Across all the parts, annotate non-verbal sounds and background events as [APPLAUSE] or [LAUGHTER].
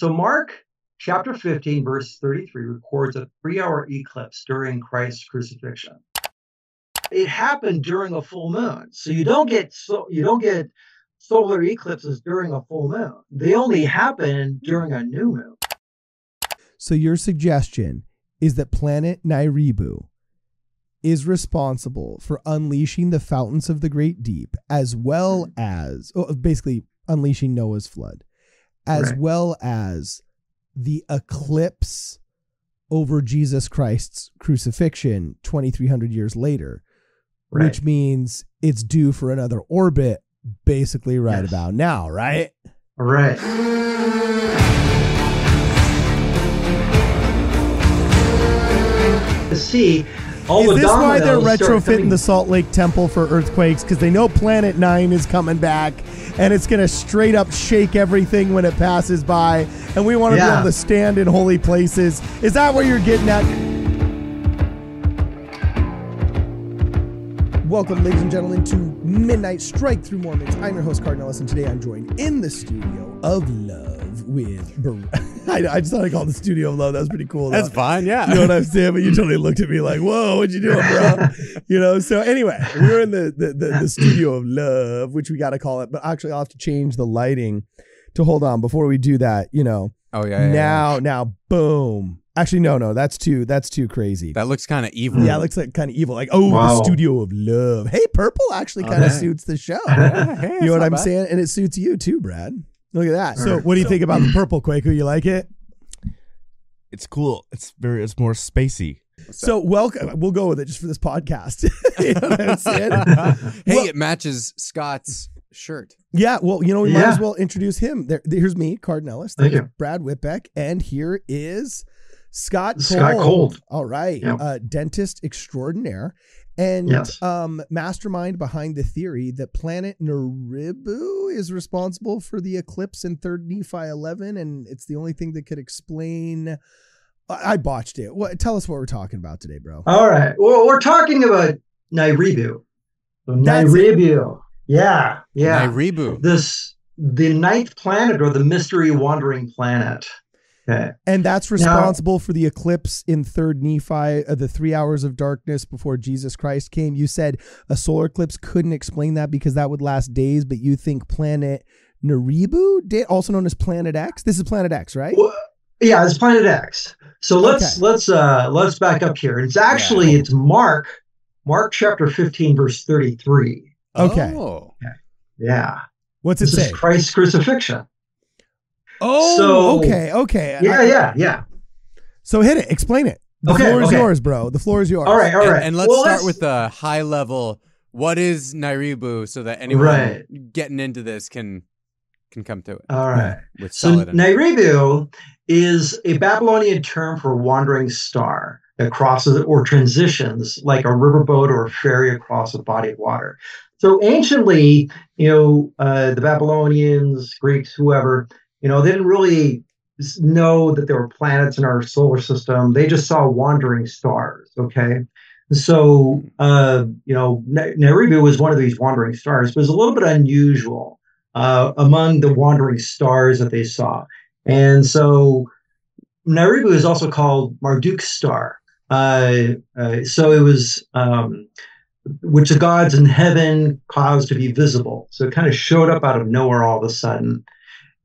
So Mark chapter 15, verse 33 records a three-hour eclipse during Christ's crucifixion. It happened during a full moon. So you don't get so you don't get solar eclipses during a full moon. They only happen during a new moon. So your suggestion is that planet Nairibu is responsible for unleashing the fountains of the great deep as well hmm. as oh, basically unleashing Noah's flood as Right. well as the eclipse over Jesus Christ's crucifixion 2300 years later Right. which means it's due for another orbit basically right Yes. about now right right To see all is the this why they're retrofitting the Salt Lake Temple for earthquakes? Because they know Planet Nine is coming back, and it's going to straight up shake everything when it passes by, and we want to be able to stand in holy places. Is that what you're getting at? Welcome, ladies and gentlemen, to Midnight Strike Through Mormons. I'm your host, Cardinal and today I'm joined in the studio of love with. Bar- [LAUGHS] I, I just thought I called the studio of love. That was pretty cool. That's though. fine. Yeah. You know what I'm saying? But you totally looked at me like, "Whoa, what you doing, bro?" [LAUGHS] You know. So anyway, we're in the the, the, the studio of love, which we got to call it. But actually, I'll have to change the lighting to hold on before we do that. You know, oh yeah. yeah, yeah. now now boom. Actually, no, no, that's too that's too crazy. that looks kind of evil. yeah, it looks like kind of evil. Like, oh, the studio of love. Hey, purple actually kind of Okay. suits the show. Yeah, hey, you know what I'm bad. saying? And it suits you too, Brad. Look at that. So, what do you think about the purple, Kwaku? You like it? It's cool. It's very. It's more spacey. So, welcome. We'll go with it just for this podcast. [LAUGHS] you know what I'm saying? [LAUGHS] hey, Well- it matches Scott's shirt. Yeah, well, you know, we might Yeah. as well introduce him. There, here's me, Cardon Ellis. Thank There's you. Brad Whitbeck, and here is Scott Cold. Scott Cole. Cold. All right, Yep. uh, dentist extraordinaire, and Yes. um, mastermind behind the theory that planet Neribu is responsible for the eclipse in Third Nephi 11, and it's the only thing that could explain. I I botched it. What? Tell us what we're talking about today, bro. All right. Well, we're talking about Nairibu. So That's it. Nairibu. Yeah. Yeah. Nairibu. this the ninth planet or the mystery wandering planet. Okay. And that's responsible for the eclipse in third Nephi, uh, the three hours of darkness before Jesus Christ came. You said a solar eclipse couldn't explain that because that would last days, but you think planet Neribu, did, also known as Planet X. This is Planet X, right? Well, yeah, it's Planet X. So let's Okay. let's uh let's back up here. It's actually it's Mark, Mark chapter 15, verse 33. Okay. Oh. Yeah. What's it This say? Christ's crucifixion. Oh, So- okay, okay. Yeah, I- yeah, yeah. So hit it. Explain it. The Okay, floor is okay. yours, bro. The floor is yours. All right, all And, and let's Well, start with the high level. What is Nairibu so that anyone Right. getting into this can can come to it all right. with So solid. Nairibu is a Babylonian term for wandering star that crosses or transitions like a riverboat or a ferry across a body of water. So anciently, you know, uh, the Babylonians, Greeks, whoever, you know, they didn't really know that there were planets in our solar system. They just saw wandering stars. Okay. So, uh, you know, Na- was one of these wandering stars, but it was a little bit unusual uh, among the wandering stars that they saw. And so Nairibu is also called Marduk star. Uh, uh, so it was, um, which the gods in heaven caused to be visible. So it kind of showed up out of nowhere all of a sudden.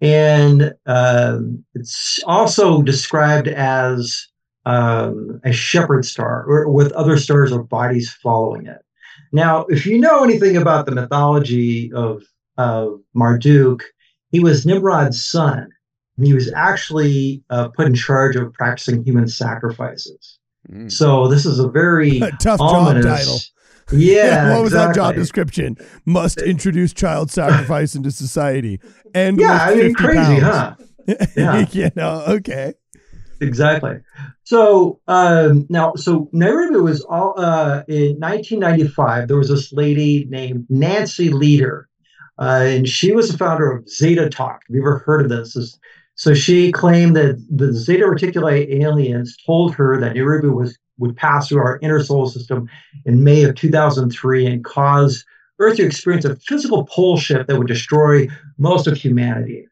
And um, it's also described as um, a shepherd star, or with other stars or bodies following it. Now, if you know anything about the mythology of of Marduk, he was Nimrod's son. And he was actually uh, put in charge of practicing human sacrifices. Mm. So this is a very [LAUGHS] Tough job ominous. [LAUGHS] Yeah, what was that job description? Must introduce child sacrifice into society. And Yeah, I mean, crazy, pounds. huh? [LAUGHS] Yeah. you know, okay. Exactly. So um, now, so Nairibu was all uh, in 1995. There was this lady named Nancy Lieder, uh, and she was the founder of Zeta Talk. Have you ever heard of this? This- so she claimed that the Zeta Reticuli aliens told her that Nairibu was would pass through our inner solar system in May of 2003 and cause Earth to experience a physical pole shift that would destroy most of humanity.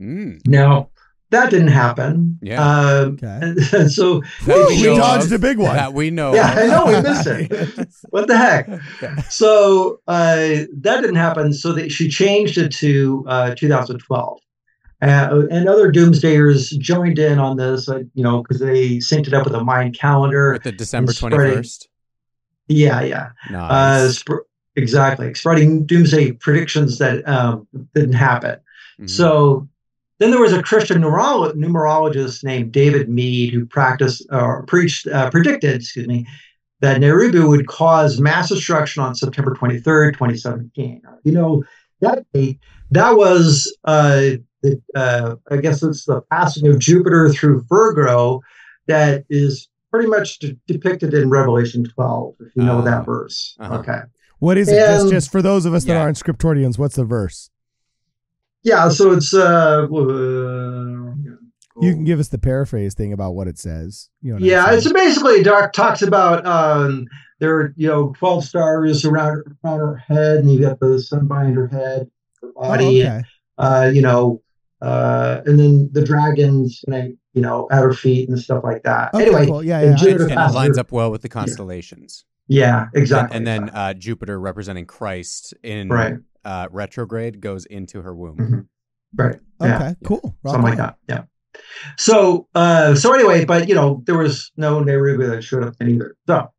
Mm. Now, that didn't happen. Yeah. Um, Okay. and, [LAUGHS] and so That we dodged a big one. That we know. Yeah, of. I know, we missed it. [LAUGHS] what the heck? So uh, that didn't happen. So that she changed it to uh, 2012. Uh, and other doomsdayers joined in on this, uh, you know, because they synced it up with a Mayan calendar. With the December spreading- twenty first. Yeah, yeah. Nice. Uh, sp- exactly. Spreading doomsday predictions that um, didn't happen. Mhm. So then there was a Christian numerolo- numerologist named David Meade who practiced or preached, uh, predicted, excuse me, that Nerubu would cause mass destruction on September 23rd, 2017. You know, that date, that was, uh, the, uh, I guess it's the passing of Jupiter through Virgo that is pretty much de- depicted in Revelation 12, if you know Ah. that verse. Uh-huh. Okay. What is it? Just, And- just for those of us that Yeah. aren't scriptorians, what's the verse? Yeah, so it's, uh, uh, You can give us the paraphrase thing about what it says. You know what I'm yeah, it's basically Doc talks about um, there are you know twelve stars around around her head, and you got the sun behind her head, her Oh, body, okay. uh, you know, uh, and then the dragons, and you know, at her feet and stuff like that. Okay, anyway, cool. yeah, and yeah. Jupiter and it lines up well with the constellations. Yeah, exactly. And, and then uh, Jupiter representing Christ in Right. uh, retrograde goes into her womb. Mhm. right, yeah. Okay, cool. Rock something like on. that. Yeah. So, uh, so anyway, but you know, there was no Neruba that showed up then either. So,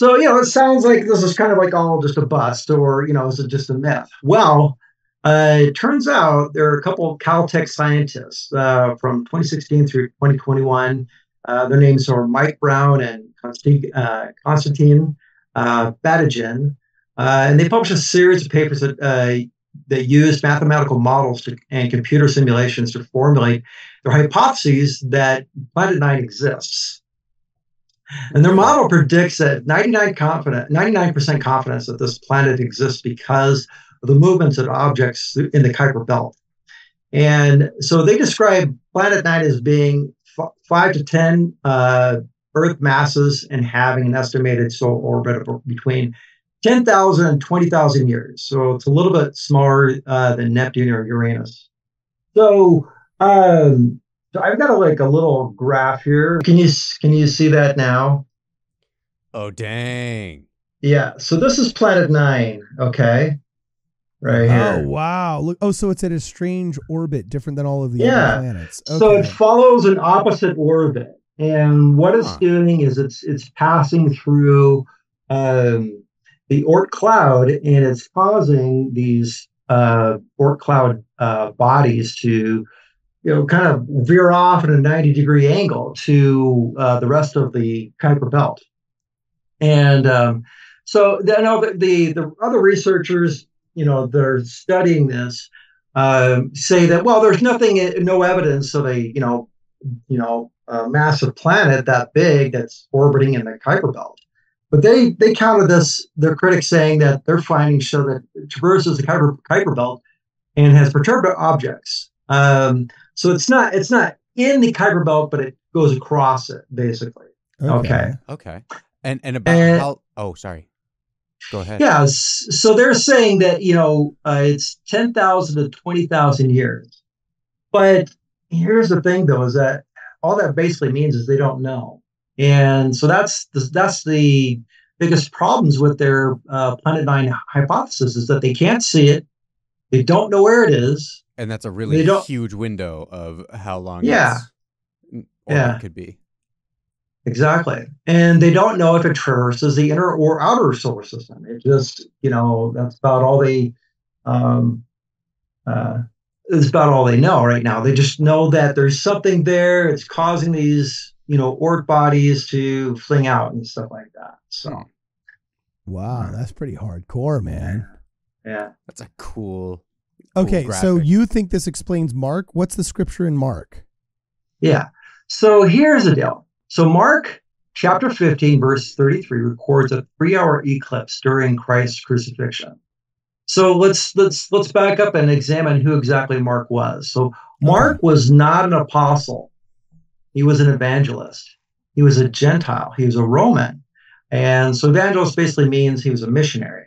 so you know, it sounds like this is kind of like all just a bust, or you know, is it just a myth? Well, uh, it turns out there are a couple of Caltech scientists uh, from 2016 through 2021. Uh, their names are Mike Brown and uh, Konstantin uh, uh, and they published a series of papers that uh, that used mathematical models to, and computer simulations to formulate their hypotheses that Planet Nine exists. And their model predicts that 99 confident, 99% confidence that this planet exists because the movements of objects in the Kuiper Belt. And so they describe Planet Nine as being f- five to 10 uh, Earth masses and having an estimated solar orbit of between 10,000 and 20,000 years. So it's a little bit smaller uh, than Neptune or Uranus. So, um, so I've got a, like a little graph here. Can you can you see that now? Oh dang! Yeah. So this is Planet Nine. Okay, right here. Oh wow! Look. Oh, so it's at a strange orbit, different than all of the Yeah. other planets. Okay. So it follows an opposite orbit, and what it's Huh. doing is it's it's passing through um, the Oort cloud, and it's causing these uh, Oort cloud uh, bodies to, you know, kind of veer off at a ninety degree angle to uh, the rest of the Kuiper Belt, and um, so the, no, the, the the other researchers, you know, they're studying this um, say that well, there's nothing, no evidence of a you know, you know, a massive planet that big that's orbiting in the Kuiper Belt. But they they counter this. Their critics saying that their findings show that it traverses the Kuiper, Kuiper Belt and has perturbed objects. Um, so it's not it's not in the Kuiper Belt, but it goes across it basically. okay. Okay. And and about And- how? Oh, sorry. Go ahead. Yeah, so they're saying that you know uh, it's ten thousand to twenty thousand years, but here's the thing though: is that all that basically means is they don't know, and so that's the, that's the biggest problems with their uh, Planet Nine hypothesis is that they can't see it, they don't know where it is, And that's a really huge window of how long. Yeah. Yeah. Could be. Exactly. And they don't know if it traverses the inner or outer solar system. It just, you know, that's about all they, um, uh, it's about all they know right now. They just know that there's something there. It's causing these, you know, Oort bodies to fling out and stuff like that. So, Wow, that's pretty hardcore, man. yeah. That's a cool. cool Okay, so you think this explains Mark? What's the scripture in Mark? Yeah. So here's the deal. So Mark chapter 15, verse 33 records a three-hour eclipse during Christ's crucifixion. So let's let's let's back up and examine who exactly Mark was. So Mark was not an apostle. He was an evangelist. He was a Gentile. He was a Roman. And so evangelist basically means he was a missionary.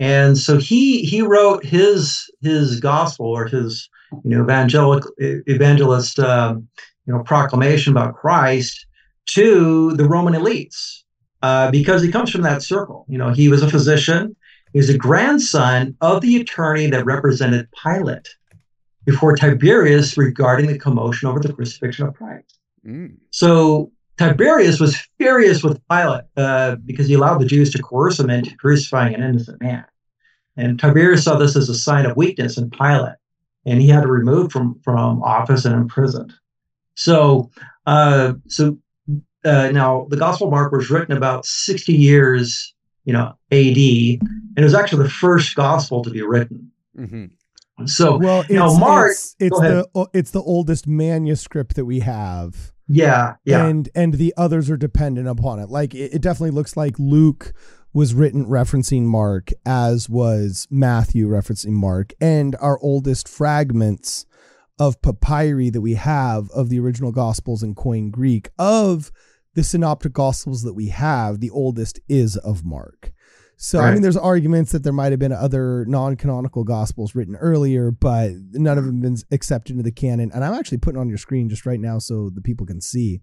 And so he he wrote his his gospel or his you know, evangelical evangelist, um, you know, proclamation about Christ to the Roman elites uh, because he comes from that circle. You know, he was a physician. He was a grandson of the attorney that represented Pilate before Tiberius regarding the commotion over the crucifixion of Christ. Mm. So Tiberius was furious with Pilate uh, because he allowed the Jews to coerce him into crucifying an innocent man. And Tiberius saw this as a sign of weakness in Pilate, and he had to remove from from office and imprisoned. So, uh, so uh, now the Gospel of Mark was written about 60 years, you know, AD, and it was actually the first gospel to be written. Mm-hmm. So, well, you know, Mark, it's, it's the it's the oldest manuscript that we have. Yeah, yeah. And and the others are dependent upon it. Like it, it definitely looks like Luke was written referencing Mark, as was Matthew referencing Mark, and our oldest fragments of papyri that we have of the original Gospels in Koine Greek of the synoptic Gospels that we have, the oldest is of Mark. So right. I mean, there's arguments that there might have been other non-canonical gospels written earlier, but none of them been accepted into the canon. And I'm actually putting on your screen just right now so the people can see.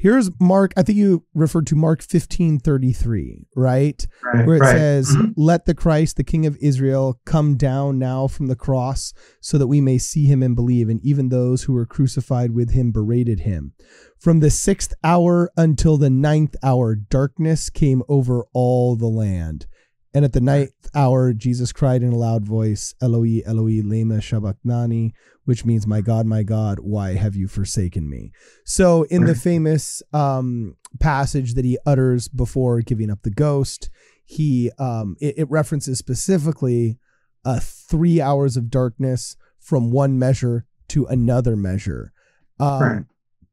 Here's Mark. I think you referred to Mark 15:33, right? right? Where it right. says, mm-hmm. "Let the Christ, the King of Israel, come down now from the cross, so that we may see him and believe." And even those who were crucified with him berated him. From the sixth hour until the ninth hour, darkness came over all the land. And at the ninth hour, Jesus cried in a loud voice, Eloi, Eloi, lema sabachthani, which means, My God, my God, why have you forsaken me? So, in the famous um, passage that he utters before giving up the ghost, he um, it, it references specifically uh, three hours of darkness from one measure to another measure. Um, right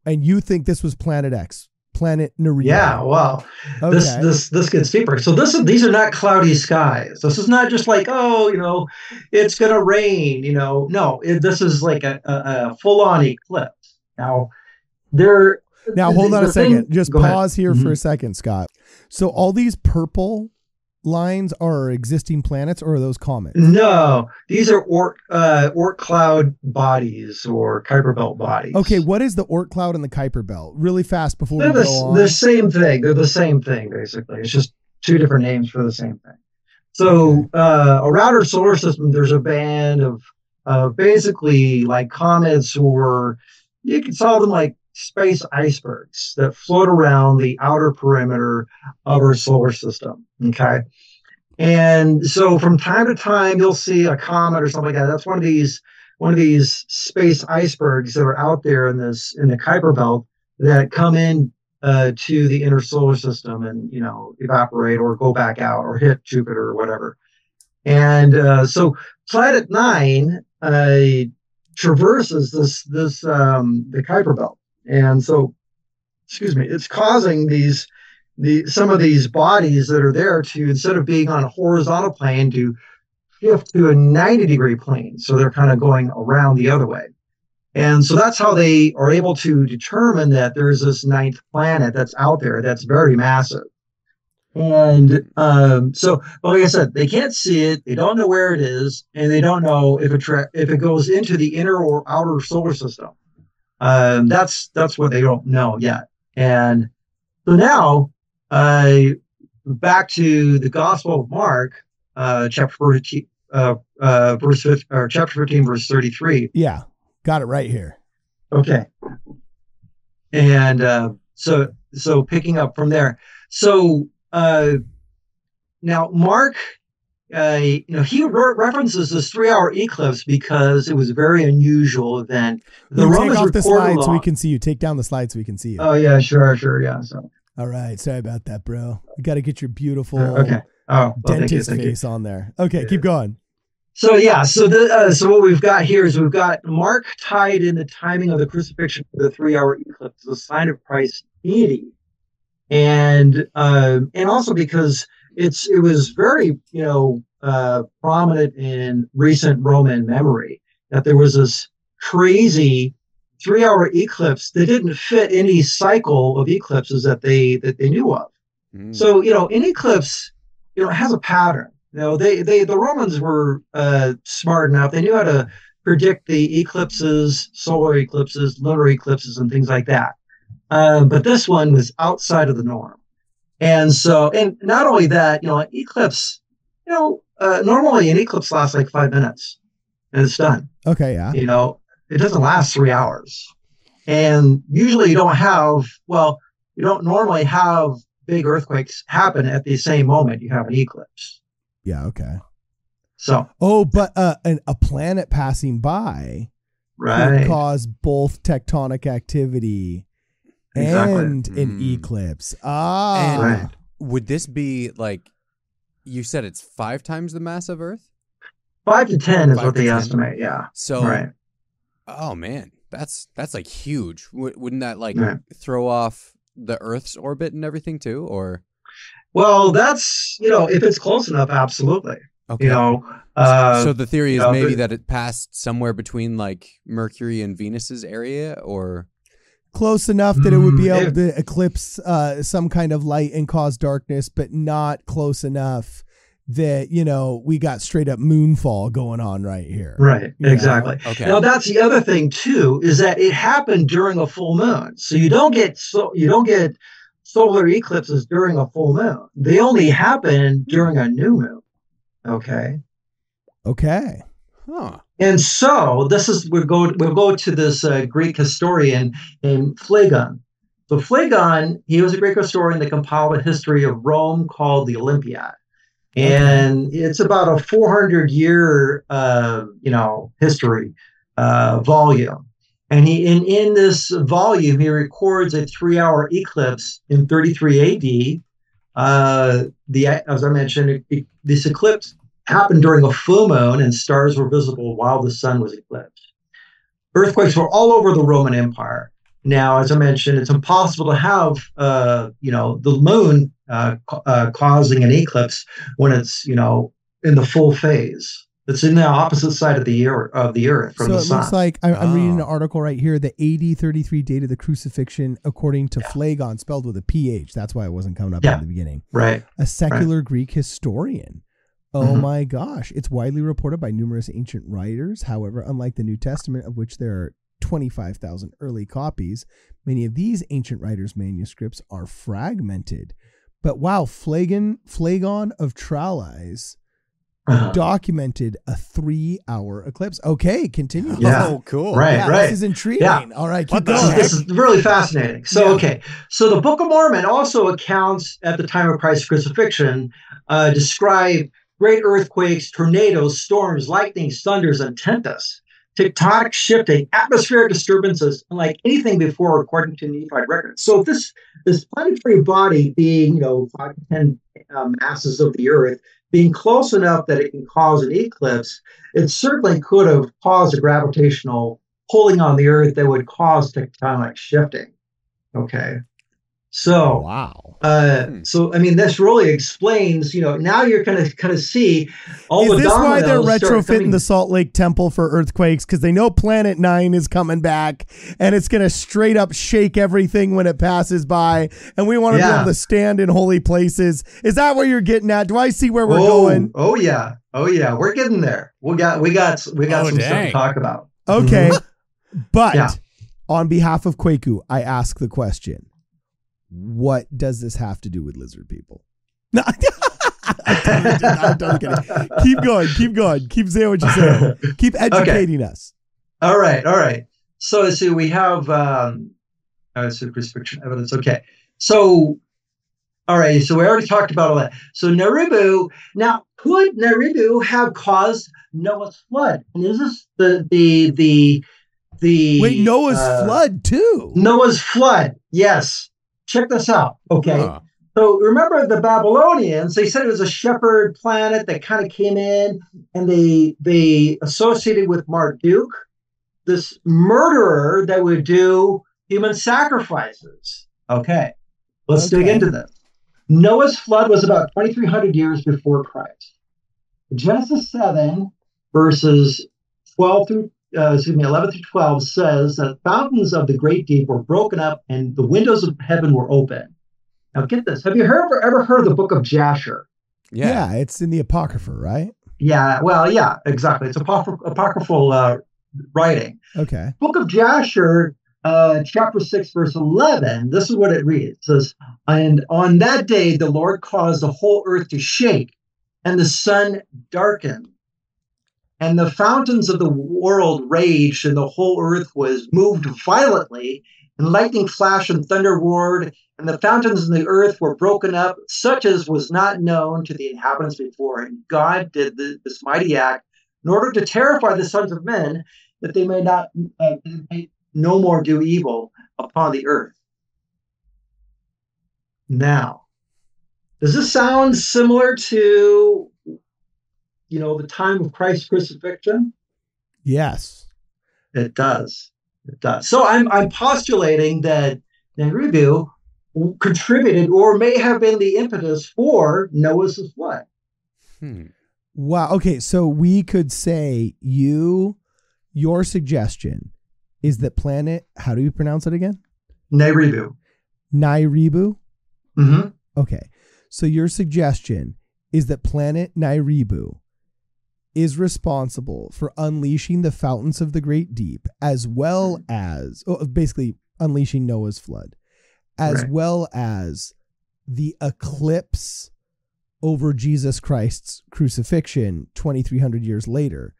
and you think this was Planet X, Planet Neriba. Yeah, well, okay. this this this gets deeper. So this is these are not cloudy skies. This is not just like oh, you know, it's gonna rain. You know, no, it, this is like a, a, a full on eclipse. Now, there. Now hold on a second. Thing, just pause ahead. here mm-hmm. for a second, Scott. So all these purple lines are existing planets or are those comets? No, these are Oort, uh, Oort cloud bodies or Kuiper belt bodies. Okay, what is the Oort cloud and the Kuiper belt? Really fast before They're we the, go on. the same thing. They're the same thing, basically. It's just two different names for the same thing. So uh, around our solar system, there's a band of uh, basically like comets or you can solve them like space icebergs that float around the outer perimeter of our solar system. Okay. And so from time to time, you'll see a comet or something like that. That's one of these one of these space icebergs that are out there in this in the Kuiper belt that come in uh, to the inner solar system and you know evaporate or go back out or hit Jupiter or whatever. And uh, so Planet Nine uh, traverses this this um, the Kuiper belt, and so excuse me, it's causing these the some of these bodies that are there to instead of being on a horizontal plane to shift to a 90 degree plane. So they're kind of going around the other way. And so that's how they are able to determine that there's this ninth planet that's out there that's very massive. And um, so like i said they can't see it. They don't know where it is and they don't know if it tra- if it goes into the inner or outer solar system um, that's that's what they don't know yet and so now uh, back to the Gospel of Mark, uh, chapter 14, uh, uh, verse 15, or chapter 15, verse 33. Yeah, got it right here. Okay. And uh, so, so picking up from there. So uh, now Mark, uh, you know, he re- references this three-hour eclipse because it was a very unusual event. The Romans take off the slide so we can see you. Take down the slide so we can see you. Oh yeah, sure, sure, yeah. So all right. Sorry about that, bro. You got to get your beautiful uh, okay. oh, well, dentist thank you, thank face you. on there. Okay, yeah. keep going. So yeah, so the uh, so what we've got here is we've got Mark tied in the timing of the crucifixion for the three-hour eclipse, the sign of Christ's deity, and uh, and also because it's it was very you know uh, prominent in recent Roman memory that there was this crazy three hour eclipse that didn't fit any cycle of eclipses that they that they knew of. Mm. So you know, an eclipse, you know, has a pattern. You know, they they the Romans were uh, smart enough; they knew how to predict the eclipses, solar eclipses, lunar eclipses, and things like that. Uh, but this one was outside of the norm. And so, and not only that, you know, an eclipse, you know, uh, normally an eclipse lasts like five minutes and it's done. Okay, yeah. You know, it doesn't last three hours. And usually you don't have, well, you don't normally have big earthquakes happen at the same moment you have an eclipse. Yeah, okay. So, Oh, but uh, an, a planet passing by could right. cause both tectonic activity Exactly. and an Mm. eclipse. Ah, And Right. would this be like you said it's five times the mass of Earth? Five to 10 is what they 10. estimate. Yeah. So right. oh man, that's that's like huge. W- wouldn't that like Right. throw off the Earth's orbit and everything too? Or Well, that's, you know, if it's close enough, absolutely. okay. You know, uh, so the theory is you know, maybe the- that it passed somewhere between like Mercury and Venus's area, or close enough that it would be Mm, able to eclipse uh, some kind of light and cause darkness, but not close enough that you know we got straight up moonfall going on right here. right. Yeah. Exactly. okay, Now that's the other thing too is that it happened during a full moon, so you don't get so you don't get solar eclipses during a full moon. They only happen during a new moon. Okay, Okay. huh? And so this is we'll go we'll go to this uh, Greek historian named Phlegon. So Phlegon, he was a Greek historian that compiled a history of Rome called the Olympiad. And it's about a 400 year, uh, you know, history uh, volume. And he in in this volume he records a three hour eclipse in 33 AD. Uh, the as I mentioned, it, it- this eclipse happened during a full moon, and stars were visible while the sun was eclipsed. Earthquakes were all over the Roman Empire. Now, as I mentioned, it's impossible to have, uh, you know, the moon uh, ca- uh, causing an eclipse when it's, you know, in the full phase. It's in the opposite side of the year of the Earth from so the it sun. looks like I, I'm reading an Oh. article right here. The AD 33 date of the crucifixion, according to Phlegon, spelled with a PH. That's why it wasn't coming up Yeah. in the beginning. right. a secular Greek historian. Oh Mhm. my gosh. It's widely reported by numerous ancient writers. However, unlike the New Testament, of which there are 25,000 early copies, many of these ancient writers' manuscripts are fragmented. But wow, Phlegon, Phlegon of Tralles Uh-huh. documented a three hour eclipse. Okay, continue. Yeah. Oh, cool. Right. Yeah, This is intriguing. Yeah. All right, keep What the This is, going. this is really fascinating. So, Yeah. okay. So, the Book of Mormon also accounts at the time of Christ's crucifixion, uh, describe great earthquakes, tornadoes, storms, lightnings, thunders, and tempests, tectonic shifting, atmospheric disturbances, unlike anything before, according to Nephite records. So, this this planetary body being, you know, five to ten uh, masses of the Earth, being close enough that it can cause an eclipse, it certainly could have caused a gravitational pulling on the Earth that would cause tectonic shifting. Okay. So, Wow. uh, Hmm. so I mean, this really explains. You know, now you're gonna kind of see all Is the this why they're retrofitting coming- the Salt Lake Temple for earthquakes? Because they know Planet Nine is coming back, and it's going to straight up shake everything when it passes by. And we want to be able to stand in holy places. Is that where you're getting at? Do I see where we're oh, going? Oh yeah, oh yeah, we're getting there. We got, we got, we got Oh, some stuff to talk about. Okay, but Mm-hmm. Yeah. on behalf of Kwaku, I ask the question: What does this have to do with lizard people? No, [LAUGHS] I'm totally. I'm totally kidding. Keep going. Keep going. Keep saying what you say. [LAUGHS] Keep educating us. All right, all right. So let's see, we have um uh, so crucifixion evidence. Okay. So all right, so we already talked about all that. So Naribu, now could Naribu have caused Noah's flood? And is this the the the the Wait, Noah's uh, flood too. Noah's flood. Yes. Check this out. Okay. Huh. So remember the Babylonians, they said it was a shepherd planet that kind of came in and they they associated with Marduk, this murderer that would do human sacrifices. Okay. Let's dig into this. Noah's flood was about 2300 years before Christ. Genesis 7 verses 12 through uh, excuse me 11 through 12 says that fountains of the great deep were broken up and the windows of heaven were open. Now get this. Have you heard, ever, ever heard of the book of Jasher? Yeah. Yeah. it's in the Apocrypha, right? Yeah, well, yeah, exactly. It's apocryphal, apocryphal uh, writing. Okay. Book of Jasher, uh, chapter 6, verse 11, this is what it reads. It says, And on that day, the Lord caused the whole earth to shake, and the sun darkened. And the fountains of the world raged, and the whole earth was moved violently, and lightning flashed and thunder roared, and the fountains of the earth were broken up, such as was not known to the inhabitants before. And God did the, this mighty act in order to terrify the sons of men, that they may not uh, may no more do evil upon the earth. Now, does this sound similar to, you know, the time of Christ's crucifixion? Yes. It does. It does. So I'm I'm postulating that Neribu contributed or may have been the impetus for Noah's flood. Hmm. Wow. Okay. So we could say you, your suggestion is that planet, how do you pronounce it again? Neribu. Nairibu? Mm-hmm. Okay. So your suggestion is that planet Nairibu is responsible for unleashing the fountains of the great deep as well hmm. as oh, basically unleashing Noah's flood as Right. well as the eclipse over Jesus Christ's crucifixion 2300 years later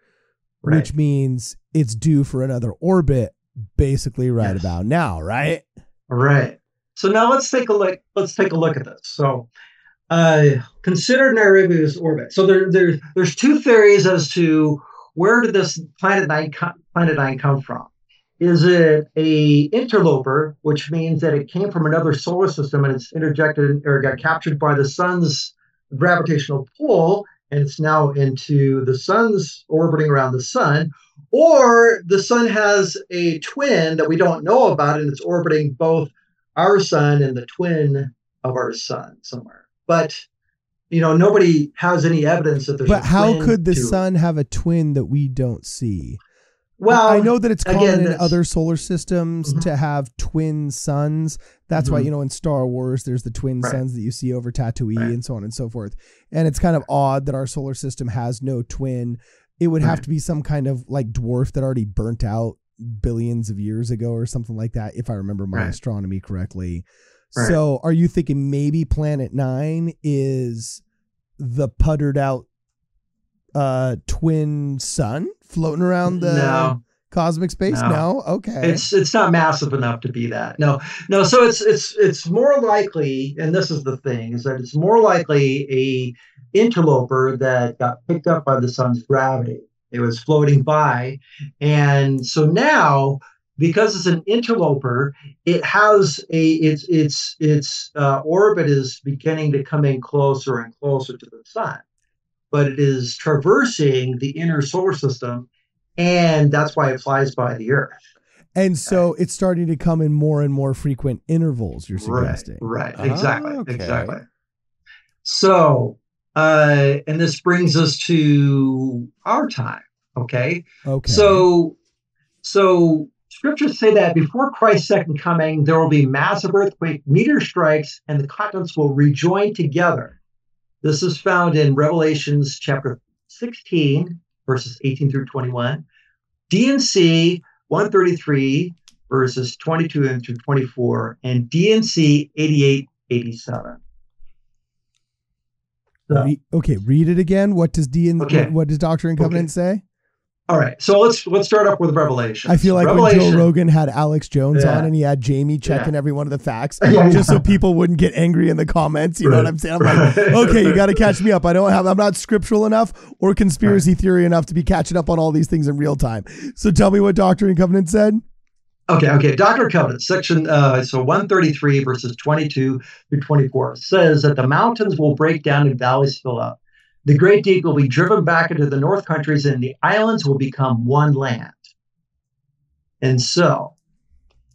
Right. which means it's due for another orbit basically right Yes. about now right Right. So now let's take a look. Let's take a look at this. So, uh, consider Neribu's orbit. So there, there, there's two theories as to where did this planet nine planet nine come from. Is it a interloper, which means that it came from another solar system and it's interjected or got captured by the sun's gravitational pull, and it's now into the sun's orbiting around the sun, or the sun has a twin that we don't know about and it's orbiting both our sun and the twin of our sun somewhere. But you know, nobody has any evidence that there's. but how could the to it. sun have a twin that we don't see Well, I know that it's common again, in other solar systems Mhm. to have twin suns. That's why Mhm. you know in Star Wars there's the twin Right. suns that you see over Tatooine Right. and so on and so forth. And it's kind of odd that our solar system has no twin. It would have to be some kind of like dwarf that already burnt out billions of years ago or something like that if I remember my Right. astronomy correctly. Right. So, are you thinking maybe planet 9 is the puttered out uh twin sun floating around the no, cosmic space? No. No. Okay. it's it's not massive enough to be that. No, no. So it's it's it's more likely, and this is the thing, is that it's more likely a interloper that got picked up by the sun's gravity. It was floating by, and so now because it's an interloper, it has a its its its uh, orbit is beginning to come in closer and closer to the sun, but it is traversing the inner solar system, and that's why it flies by the Earth. and so it's starting to come in more and more frequent intervals, you're suggesting. Right, Ah, right, exactly, okay. exactly. So, uh, and this brings us to our time. Okay, Okay. so, so scriptures say that before Christ's second coming, there will be massive earthquake, meteor strikes, and the continents will rejoin together. This is found in Revelations chapter 16, verses 18 through 21. D&C 133, verses 22 and through 24, and D&C 88, 87. So, okay, read it again. What does D and Okay. what, what does Doctrine and Covenant say? All right, so let's let's start up with Revelation. I feel like when Joe Rogan had Alex Jones Yeah. on and he had Jamie checking every one of the facts [LAUGHS] Yeah, just so people wouldn't get angry in the comments. You know what I'm saying? I'm like, okay, you got to [LAUGHS] catch me up. I don't have, I'm not scriptural enough or conspiracy theory enough to be catching up on all these things in real time. So tell me what Doctrine and Covenant said. Okay, okay. Doctrine and Covenants, section uh, so 133 verses 22 through 24 says that the mountains will break down and valleys fill up. The great deep will be driven back into the north countries, and the islands will become one land. And so,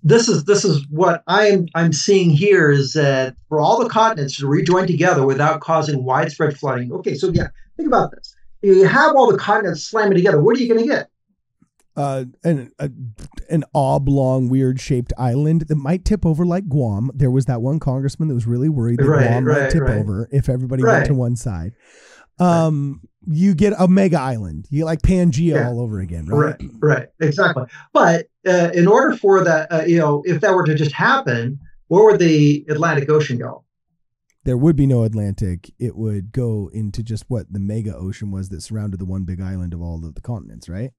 this is this is what I'm I'm seeing here is that for all the continents to rejoin together without causing widespread flooding. Okay, so yeah, think about this. You have all the continents slamming together. What are you going to get? Uh, an a, an oblong, weird shaped island that might tip over like Guam. There was that one congressman that was really worried that Right, Guam might tip right. over if everybody went to one side. Um, you get a mega island. You like Pangea Yeah. all over again, right? Right, right, exactly. But uh, in order for that, uh, you know, if that were to just happen, where would the Atlantic Ocean go? There would be no Atlantic. It would go into just what the mega ocean was that surrounded the one big island of all of the continents, right?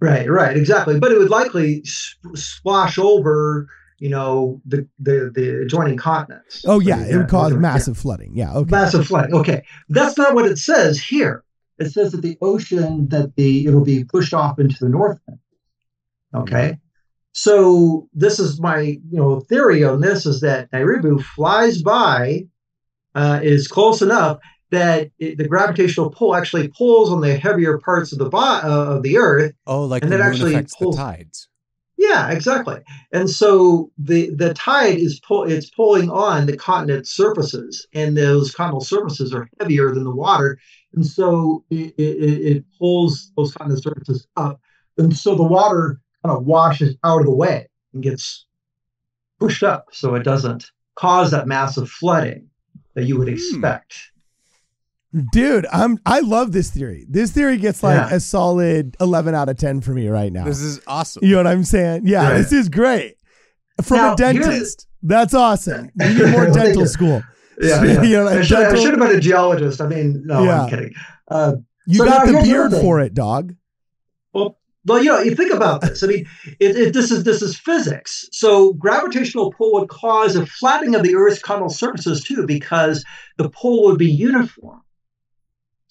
Right, right, exactly. But it would likely splash over, you know, the the, the adjoining continents. Oh yeah, it would cause yeah. massive flooding. Yeah, okay. massive flooding. Okay, that's not what it says here. It says that the ocean that the it'll be pushed off into the north. Okay, so this is my you know theory on this is that Nairibu flies by, uh, is close enough that it, the gravitational pull actually pulls on the heavier parts of the bo- uh, of the Earth. Oh, like And that actually pulls- the tides. Yeah, exactly. And so the the tide is pull it's pulling on the continent surfaces, and those continental surfaces are heavier than the water, and so it, it, it pulls those continental surfaces up, and so the water kind of washes out of the way and gets pushed up, so it doesn't cause that massive flooding that you would Hmm. expect. Dude, I'm I love this theory. This theory gets like Yeah. a solid 11 out of 10 for me right now. This is awesome. you know what I'm saying? Yeah, Right. this is great. From Now, a dentist. That's awesome. We need more [LAUGHS] dental school. Yeah, [LAUGHS] yeah. You know, I, should, I should have been a geologist. I mean, no, Yeah. I'm kidding. Uh, You So got now the beard for it, dog. Well, well, you know, you think about this. I mean, it, it, this is this is physics. So gravitational pull would cause a flattening of the Earth's continental surfaces too, because the pull would be uniform.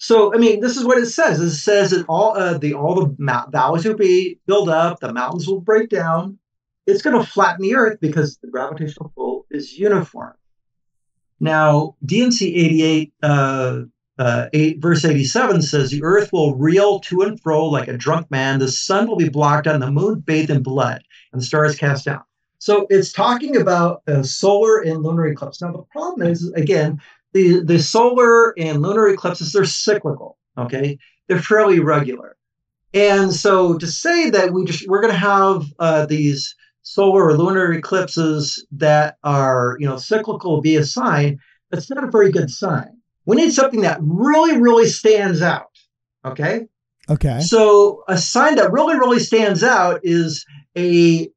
So, I mean, this is what it says. It says that all uh, the all the mount- valleys will be built up, the mountains will break down. It's going to flatten the Earth because the gravitational pull is uniform. Now, D&C 88 uh, uh, 8, verse 87 says, The earth will reel to and fro like a drunk man. The sun will be blocked and the moon bathed in blood, and the stars cast down. So it's talking about a solar and lunar eclipse. Now, the problem is, again, the, the solar and lunar eclipses, they're cyclical, okay? They're fairly regular. And so to say that we just we're going to have uh, these solar or lunar eclipses that are you know cyclical be a sign, that's not a very good sign. We need something that really, really stands out. Okay. Okay. So a sign that really, really stands out is a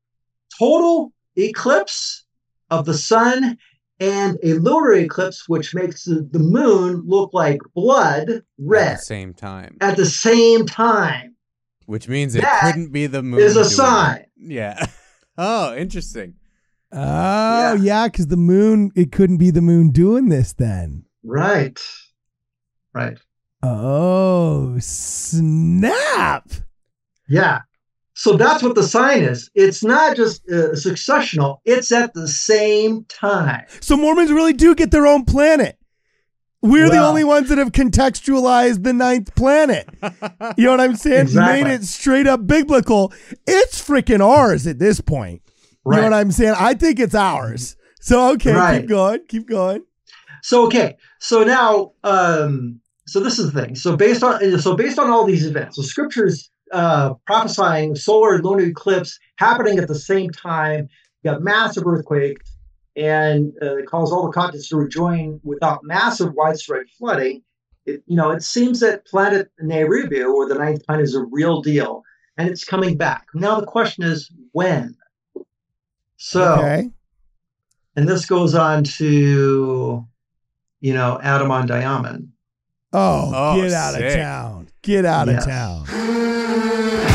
total eclipse of the sun and a lunar eclipse, which makes the, the moon look like blood red. At red the same time, at the same time. which means it That couldn't be the moon. is a sign. it. Yeah. [LAUGHS] Oh, interesting. Oh, yeah, because the moon, it couldn't be the moon doing this then. Right. Right. Oh, snap. Yeah. So that's what the sign is. It's not just uh, successional, it's at the same time. So Mormons really do get their own planet. We're the only ones that have contextualized the ninth planet. [LAUGHS] You know what I'm saying? Exactly. Made it straight up biblical. It's freaking ours at this point. You know what I'm saying? I think it's ours. So okay, Right. keep going, keep going. So okay, so now, um, so this is the thing. So based on so based on all these events, the scriptures uh, prophesying solar and lunar eclipse happening at the same time. You got massive earthquakes, and uh, it calls all the continents to rejoin without massive widespread flooding. It, you know, it seems that planet Nerebu or the ninth planet is a real deal, and it's coming back. Now the question is when. So Okay. and this goes on to, you know, Adam-ondi-Ahman. Oh, Oh, get out of town. Get out of town.